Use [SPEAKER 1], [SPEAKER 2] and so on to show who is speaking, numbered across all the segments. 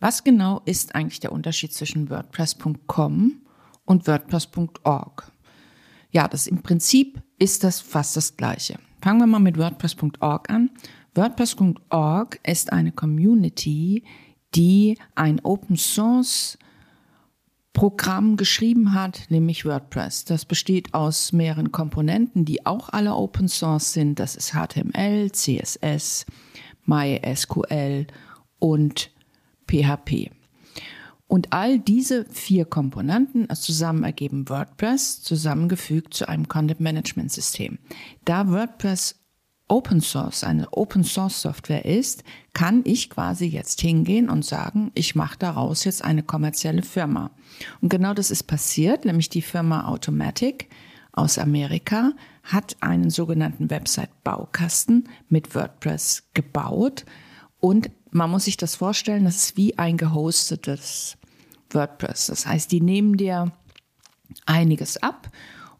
[SPEAKER 1] Was genau ist eigentlich der Unterschied zwischen WordPress.com und WordPress.org? Ja, das im Prinzip ist das fast das Gleiche. Fangen wir mal mit WordPress.org an. WordPress.org ist eine Community, die ein Open Source Programm geschrieben hat, nämlich WordPress. Das besteht aus mehreren Komponenten, die auch alle Open Source sind. Das ist HTML, CSS, MySQL und PHP. Und all diese vier Komponenten zusammen ergeben WordPress, zusammengefügt zu einem Content Management System. Da WordPress Open Source, eine Open Source Software ist, kann ich quasi jetzt hingehen und sagen, ich mache daraus jetzt eine kommerzielle Firma. Und genau das ist passiert, nämlich die Firma Automatic aus Amerika hat einen sogenannten Website-Baukasten mit WordPress gebaut und man muss sich das vorstellen, das ist wie ein gehostetes WordPress. Das heißt, die nehmen dir einiges ab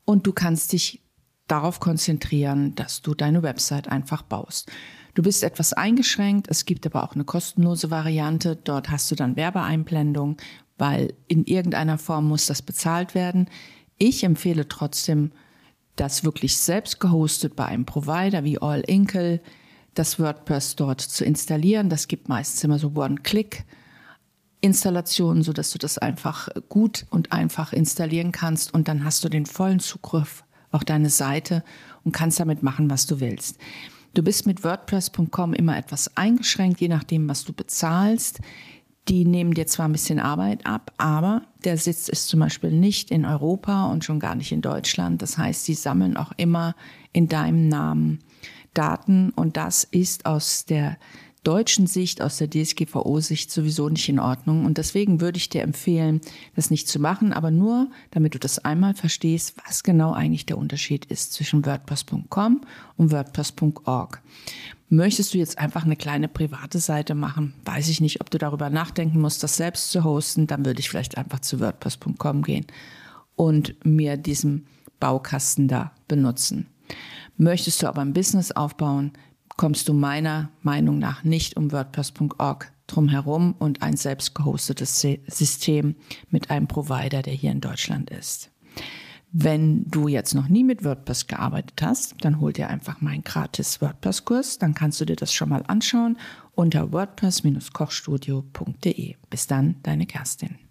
[SPEAKER 1] und du kannst dich darauf konzentrieren, dass du deine Website einfach baust. Du bist etwas eingeschränkt, es gibt aber auch eine kostenlose Variante. Dort hast du dann Werbeeinblendung, weil in irgendeiner Form muss das bezahlt werden. Ich empfehle trotzdem, das wirklich selbst gehostet bei einem Provider wie All Inkle, das WordPress dort zu installieren. Das gibt meistens immer so One-Click. Installationen, so dass du das einfach gut und einfach installieren kannst und dann hast du den vollen Zugriff auf deine Seite und kannst damit machen, was du willst. Du bist mit WordPress.com immer etwas eingeschränkt, je nachdem, was du bezahlst. Die nehmen dir zwar ein bisschen Arbeit ab, aber der Sitz ist zum Beispiel nicht in Europa und schon gar nicht in Deutschland. Das heißt, sie sammeln auch immer in deinem Namen Daten und das ist aus der deutschen Sicht, aus der DSGVO-Sicht sowieso nicht in Ordnung. Und deswegen würde ich dir empfehlen, das nicht zu machen, aber nur, damit du das einmal verstehst, was genau eigentlich der Unterschied ist zwischen WordPress.com und WordPress.org. Möchtest du jetzt einfach eine kleine private Seite machen? Weiß ich nicht, ob du darüber nachdenken musst, das selbst zu hosten. Dann würde ich vielleicht einfach zu WordPress.com gehen und mir diesen Baukasten da benutzen. Möchtest du aber ein Business aufbauen, kommst du meiner Meinung nach nicht um WordPress.org drumherum und ein selbst gehostetes System mit einem Provider, der hier in Deutschland ist. Wenn du jetzt noch nie mit WordPress gearbeitet hast, dann hol dir einfach meinen gratis WordPress-Kurs. Dann kannst du dir das schon mal anschauen unter wordpress-kochstudio.de. Bis dann, deine Kerstin.